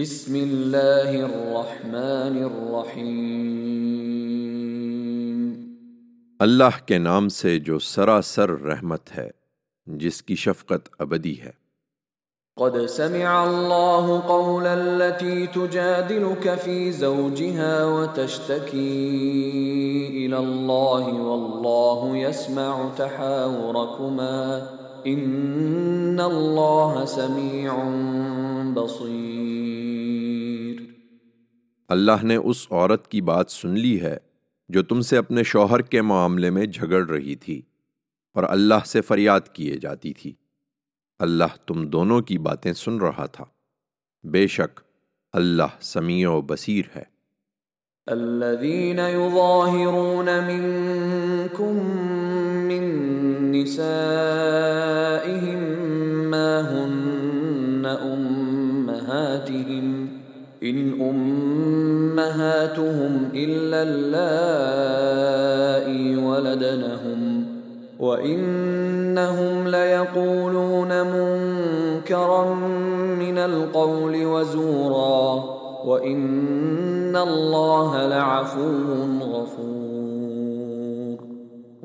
بسم اللہ الرحمن الرحیم اللہ کے نام سے جو سراسر رحمت ہے جس کی شفقت ابدی ہے۔ قد سمع الله قول التي تجادلك في زوجها وتشتكي إلى الله والله يسمع تحاوركما. إن الله سميع بصير اللہ نے اس عورت کی بات سن لی ہے جو تم سے اپنے شوہر کے معاملے میں جھگڑ رہی تھی اور اللہ سے فریاد کیے جاتی تھی۔ اللہ تم دونوں کی باتیں سن رہا تھا۔ بے شک اللہ سمیع و بصیر ہے۔ الذين يظاهرون منكم من نسائهم ما هن أمهاتهم. إن أمهاتهم إلا اللائي ولدنهم. وَإِنَّهُمْ لَيَقُولُونَ مُنكَرًا مِنَ الْقَوْلِ وَزُورًا. وَإِنَّ اللَّهَ لَعَفُوٌّ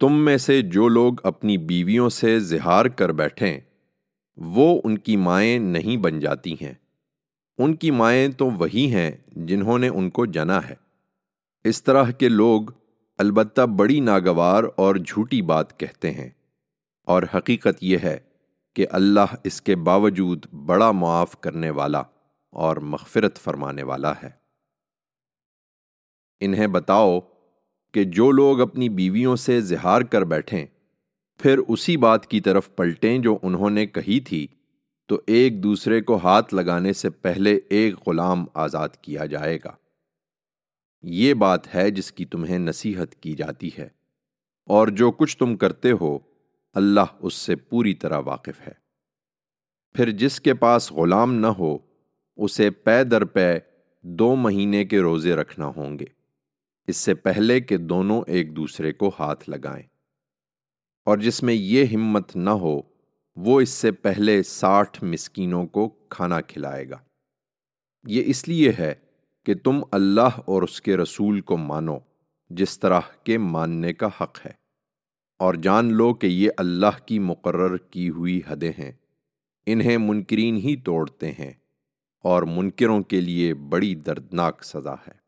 تم میں سے جو لوگ اپنی بیویوں سے زہار کر بیٹھیں، وہ ان کی مائیں نہیں بن جاتی ہیں۔ ان کی مائیں تو وہی ہیں جنہوں نے ان کو جنا ہے۔ اس طرح کے لوگ البتہ بڑی ناگوار اور جھوٹی بات کہتے ہیں۔ اور حقیقت یہ ہے کہ اللہ اس کے باوجود بڑا معاف کرنے والا اور مغفرت فرمانے والا ہے۔ انہیں بتاؤ کہ جو لوگ اپنی بیویوں سے زہار کر بیٹھیں، پھر اسی بات کی طرف پلٹیں جو انہوں نے کہی تھی، تو ایک دوسرے کو ہاتھ لگانے سے پہلے ایک غلام آزاد کیا جائے گا۔ یہ بات ہے جس کی تمہیں نصیحت کی جاتی ہے۔ اور جو کچھ تم کرتے ہو، اللہ اس سے پوری طرح واقف ہے۔ پھر جس کے پاس غلام نہ ہو، اسے پے در پے دو مہینے کے روزے رکھنا ہوں گے۔ اس سے پہلے کہ دونوں ایک دوسرے کو ہاتھ لگائیں۔ اور جس میں یہ ہمت نہ ہو، وہ اس سے پہلے ساٹھ مسکینوں کو کھانا کھلائے گا۔ یہ اس لیے ہے کہ تم اللہ اور اس کے رسول کو مانو، جس طرح کے ماننے کا حق ہے۔ اور جان لو کہ یہ اللہ کی مقرر کی ہوئی حدیں ہیں۔ انہیں منکرین ہی توڑتے ہیں اور منکروں کے لیے بڑی دردناک سزا ہے۔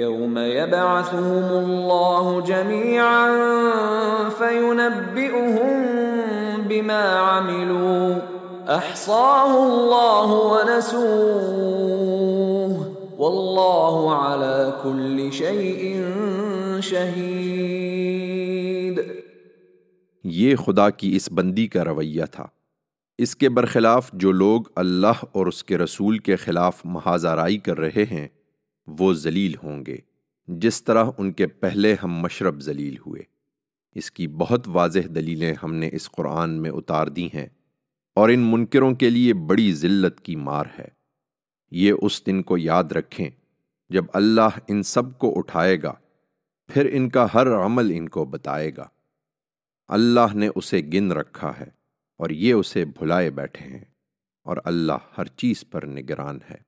يوم يبعثهم الله جميعا فينبئهم بما عملوا. احصاه الله ونسوه. والله على كل شيء شهيد. یہ خدا کی اس بندی کا رویہ تھا۔ اس کے برخلاف جو لوگ اللہ اور اس کے رسول کے خلاف محاذارائی کر رہے ہیں وہ ذلیل ہوں گے۔ جس طرح ان کے پہلے ہم مشرب ذلیل ہوئے۔ اس کی بہت واضح دلیلیں ہم نے اس قرآن میں اتار دی ہیں۔ اور ان منکروں کے لیے بڑی ذلت کی مار ہے۔ یہ اس دن کو یاد رکھیں۔ جب اللہ ان سب کو اٹھائے گا، پھر ان کا ہر عمل ان کو بتائے گا۔ اللہ نے اسے گن رکھا ہے اور یہ اسے بھلائے بیٹھے ہیں۔ اور اللہ ہر چیز پر نگران ہے۔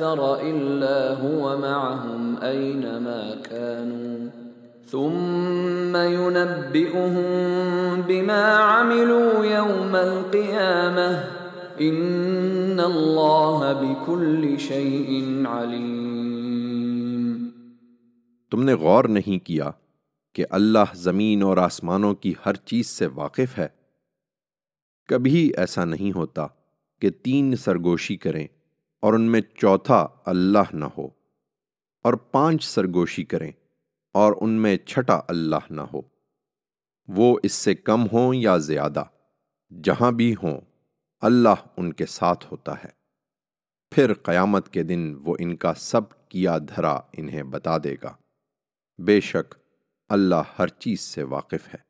أكثر إلا هو معهم أينما كانوا. ثم ينبئهم بما عملوا يوم القيامة ان اللہ بكل شيء علیم تم نے غور نہیں کیا کہ اللہ زمین اور آسمانوں کی ہر چیز سے واقف ہے؟ کبھی ایسا نہیں ہوتا کہ تین سرگوشی کریں اور ان میں چوتھا اللہ نہ ہو، اور پانچ سرگوشی کریں اور ان میں چھٹا اللہ نہ ہو۔ وہ اس سے کم ہوں یا زیادہ، جہاں بھی ہوں، اللہ ان کے ساتھ ہوتا ہے۔ پھر قیامت کے دن وہ ان کا سب کیا دھرا انہیں بتا دے گا۔ بے شک اللہ ہر چیز سے واقف ہے۔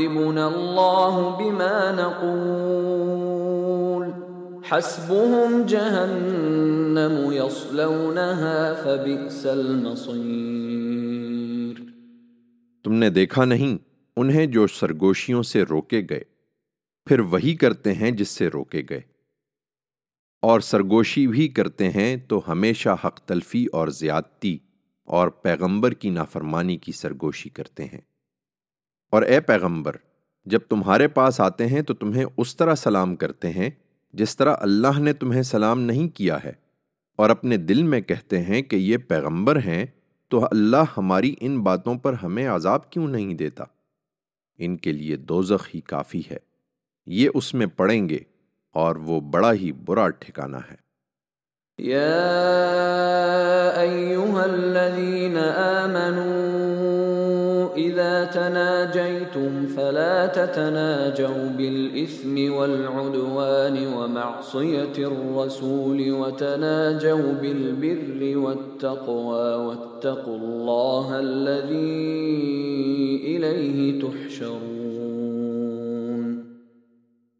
يُعَذِّبُنَا اللَّهُ بِمَا نَقُولُ. حَسْبُهُمْ جَهَنَّمُ يَصْلَوْنَهَا فَبِئْسَ الْمَصِيرُ. تم نے دیکھا نہیں؟ انہیں جو سرگوشیوں سے روکے گئے، پھر وہی کرتے ہیں جس سے روکے گئے۔ اور سرگوشی بھی کرتے ہیں تو ہمیشہ حق تلفی اور زیادتی اور پیغمبر کی نافرمانی کی سرگوشی کرتے ہیں۔ اور اے پیغمبر، جب تمہارے پاس آتے ہیں تو تمہیں اس طرح سلام کرتے ہیں جس طرح اللہ نے تمہیں سلام نہیں کیا ہے۔ اور اپنے دل میں کہتے ہیں کہ یہ پیغمبر ہیں، تو اللہ ہماری ان باتوں پر ہمیں عذاب کیوں نہیں دیتا؟ ان کے لیے دوزخ ہی کافی ہے۔ یہ اس میں پڑیں گے اور وہ بڑا ہی برا ٹھکانہ ہے۔ يا أيها الذين آمنوا إذا تناجيتم فلا تتناجوا بالإثم والعدوان ومعصية الرسول وتناجوا بالبر والتقوى واتقوا الله الذي إليه تحشرون.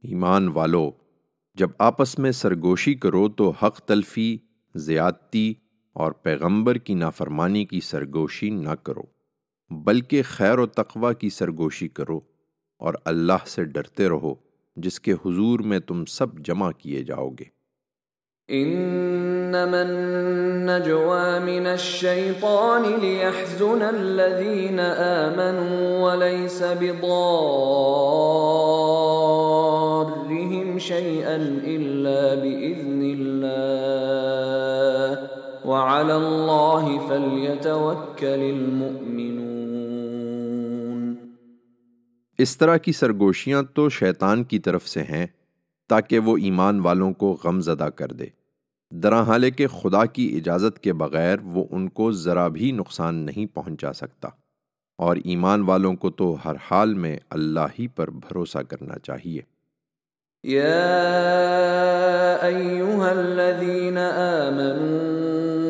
إيمان والو جب آپس میں سرگوشی کرو تو حق تلفی زیادتی اور پیغمبر کی نافرمانی کی سرگوشی نہ کرو۔ بلکہ خیر و تقوی کی سرگوشی کرو اور اللہ سے ڈرتے رہو جس کے حضور میں تم سب جمع کیے جاؤ گے۔ انما النجوى من الشيطان ليحزن الذين آمنوا وليس بضارهم شيئا إلا بإذن الله وعلى الله فليتوكل المؤمنون۔ اس طرح کی سرگوشیاں تو شیطان کی طرف سے ہیں تاکہ وہ ایمان والوں کو غم زدہ کر دے۔ حالے کہ خدا کی اجازت کے بغیر وہ ان کو ذرا بھی نقصان نہیں پہنچا سکتا۔ اور ایمان والوں کو تو ہر حال میں اللہ ہی پر بھروسہ کرنا چاہیے۔ يا أيها آمنوا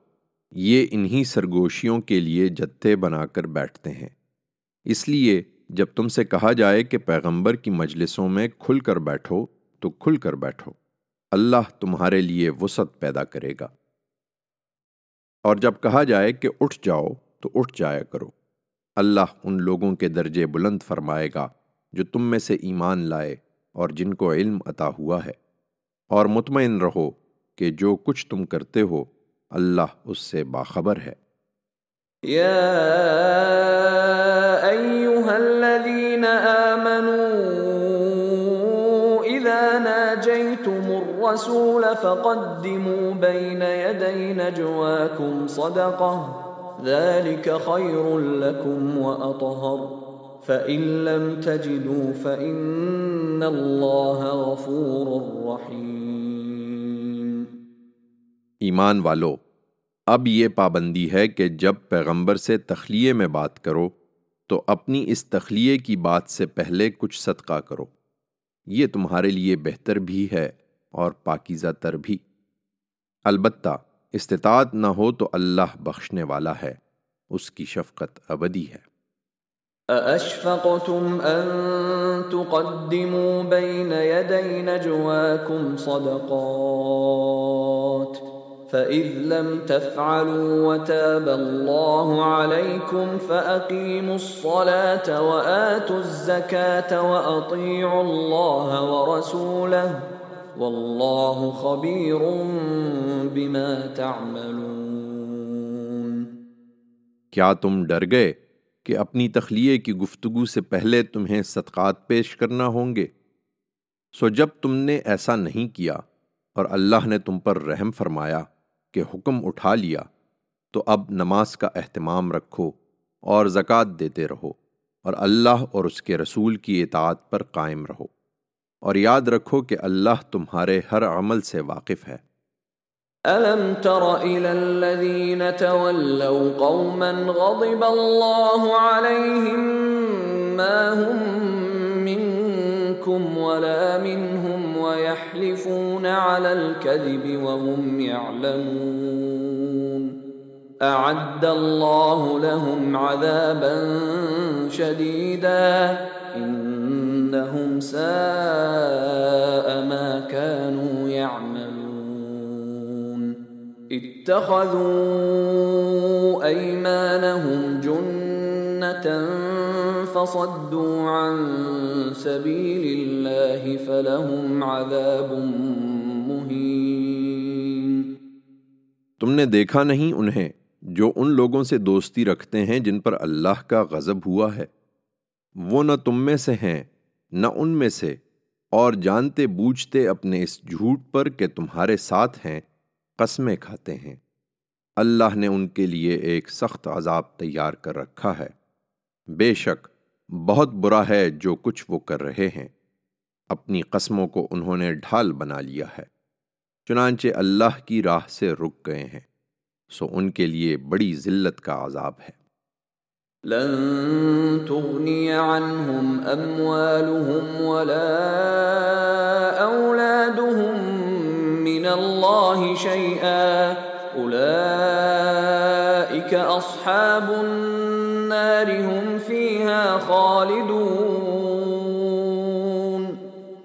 یہ انہی سرگوشیوں کے لیے جتھے بنا کر بیٹھتے ہیں۔ اس لیے جب تم سے کہا جائے کہ پیغمبر کی مجلسوں میں کھل کر بیٹھو، تو کھل کر بیٹھو۔ اللہ تمہارے لیے وسعت پیدا کرے گا۔ اور جب کہا جائے کہ اٹھ جاؤ، تو اٹھ جایا کرو۔ اللہ ان لوگوں کے درجے بلند فرمائے گا جو تم میں سے ایمان لائے اور جن کو علم عطا ہوا ہے۔ اور مطمئن رہو کہ جو کچھ تم کرتے ہو اللہ اس سے باخبر ہے۔ يا أيها الذين آمنوا إذا ناجيتم الرسول فقدموا بين يدي نجواكم صدقة ذلك خير لكم وأطهر فإن لم تجدوا فإن الله غفور رحيم۔ ایمان والو، اب یہ پابندی ہے کہ جب پیغمبر سے تخلیے میں بات کرو، تو اپنی اس تخلیے کی بات سے پہلے کچھ صدقہ کرو۔ یہ تمہارے لیے بہتر بھی ہے اور پاکیزہ تر بھی۔ البتہ استطاعت نہ ہو تو اللہ بخشنے والا ہے، اس کی شفقت ابدی ہے۔ أأشفقتم أن تقدموا بين يدي نجواكم صدقات؟ فإذ لم تفعلوا وتاب الله عليكم فأقيموا الصلاة وآتوا الزكاة وأطيعوا الله ورسوله والله خبير بما تعملون۔ کیا تم ڈر گئے کہ اپنی تخلیے کی گفتگو سے پہلے تمہیں صدقات پیش کرنا ہوں گے؟ سو جب تم نے ایسا نہیں کیا اور اللہ نے تم پر رحم فرمایا کہ حکم اٹھا لیا، تو اب نماز کا اہتمام رکھو اور زکوٰۃ دیتے رہو اور اللہ اور اس کے رسول کی اطاعت پر قائم رہو۔ اور یاد رکھو کہ اللہ تمہارے ہر عمل سے واقف ہے۔ ألم تر إلى الذين تولوا قوما غضب الله عليهم ما هم منكم ولا منهم ويحلفون على الكذب وهم يعلمون. أعد الله لهم عذابا شديدا. إنهم ساء ما كانوا يعملون. اتخذوا أيمانهم جنة فصدوا عن سبيل الله فلهم عذاب تم نے دیکھا نہیں انہیں جو ان لوگوں سے دوستی رکھتے ہیں جن پر اللہ کا غضب ہوا ہے۔ وہ نہ تم میں سے ہیں، نہ ان میں سے، اور جانتے بوجھتے اپنے اس جھوٹ پر کہ تمہارے ساتھ ہیں، قسمیں کھاتے ہیں۔ اللہ نے ان کے لیے ایک سخت عذاب تیار کر رکھا ہے۔ بے شک، بہت برا ہے جو کچھ وہ کر رہے ہیں۔ اپنی قسموں کو انہوں نے ڈھال بنا لیا ہے۔ چنانچہ اللہ کی راہ سے رک گئے ہیں، سو ان کے لیے بڑی ذلت کا عذاب ہے۔ لن تغنی عنهم اموالهم ولا اولادهم من الله شيئا اولئك اصحاب النار هم فيها خالدون۔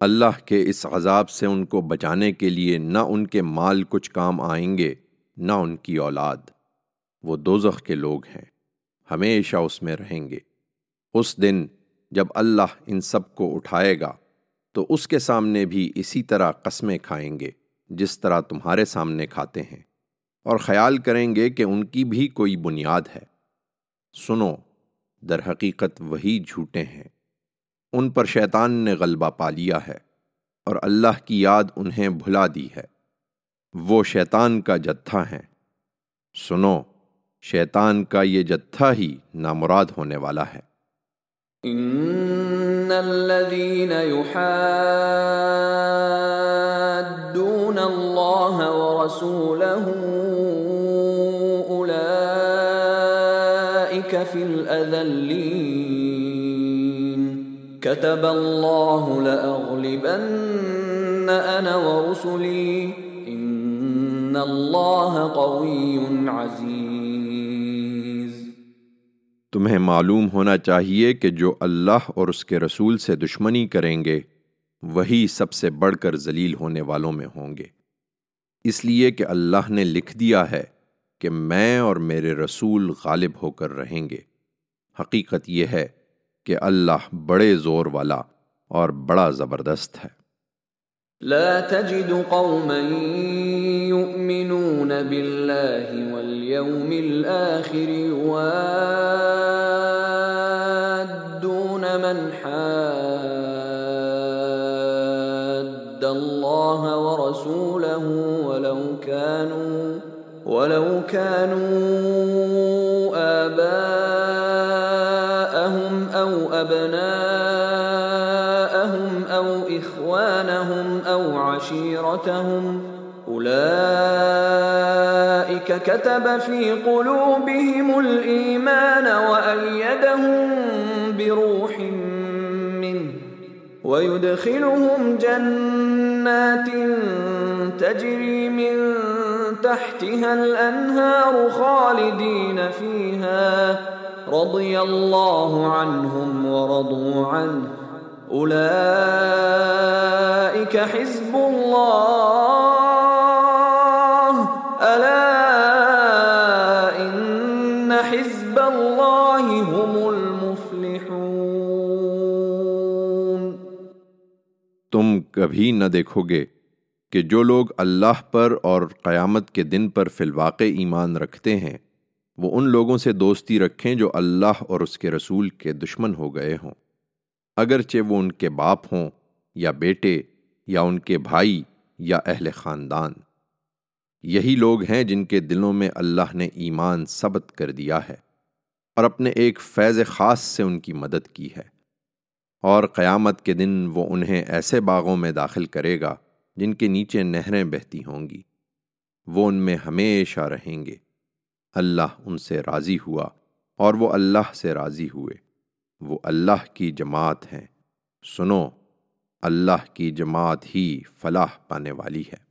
اللہ کے اس عذاب سے ان کو بچانے کے لیے نہ ان کے مال کچھ کام آئیں گے، نہ ان کی اولاد۔ وہ دوزخ کے لوگ ہیں، ہمیشہ اس میں رہیں گے۔ اس دن جب اللہ ان سب کو اٹھائے گا، تو اس کے سامنے بھی اسی طرح قسمیں کھائیں گے، جس طرح تمہارے سامنے کھاتے ہیں۔ اور خیال کریں گے کہ ان کی بھی کوئی بنیاد ہے۔ سنو، در حقیقت وہی جھوٹے ہیں۔ ان پر شیطان نے غلبہ پا لیا ہے اور اللہ کی یاد انہیں بھلا دی ہے۔ وہ شیطان کا جتھا ہیں۔ سنو، شیطان کا یہ جتھا ہی نامراد ہونے والا ہے۔ ان الذين يحادون الله ورسوله اولئك في الاذلين كتب الله لاغلبن انا ورسلي. ان الله قوي عزيز. تمہیں معلوم ہونا چاہیے کہ جو اللہ اور اس کے رسول سے دشمنی کریں گے، وہی سب سے بڑھ کر ذلیل ہونے والوں میں ہوں گے۔ اس لیے کہ اللہ نے لکھ دیا ہے کہ میں اور میرے رسول غالب ہو کر رہیں گے۔ حقیقت یہ ہے کہ اللہ بڑے زور والا اور بڑا زبردست ہے۔ لا تجد قوما يؤمنون بالله واليوم الآخر يوادون من حاد الله ورسوله ولو كانوا ولو كانوا آباءهم أبناءهم أو إخوانهم أو عشيرتهم. أولئك كتب في قلوبهم الإيمان وأيدهم بروح منه. ويدخلهم جنات تجري من تحتها الأنهار خالدين فيها. رضي الله عنهم ورضوا عنه. أولئك حزب الله. ألا إن حزب الله هم المفلحون. تم کبھی نہ دیکھو گے کہ جو لوگ اللہ پر اور قیامت کے دن پر فی الواقع ایمان رکھتے ہیں وہ ان لوگوں سے دوستی رکھیں جو اللہ اور اس کے رسول کے دشمن ہو گئے ہوں۔ اگرچہ وہ ان کے باپ ہوں یا بیٹے یا ان کے بھائی یا اہل خاندان۔ یہی لوگ ہیں جن کے دلوں میں اللہ نے ایمان ثبت کر دیا ہے اور اپنے ایک فیض خاص سے ان کی مدد کی ہے۔ اور قیامت کے دن وہ انہیں ایسے باغوں میں داخل کرے گا جن کے نیچے نہریں بہتی ہوں گی۔ وہ ان میں ہمیشہ رہیں گے۔ اللہ ان سے راضی ہوا اور وہ اللہ سے راضی ہوئے۔ وہ اللہ کی جماعت ہیں۔ سنو، اللہ کی جماعت ہی فلاح پانے والی ہے۔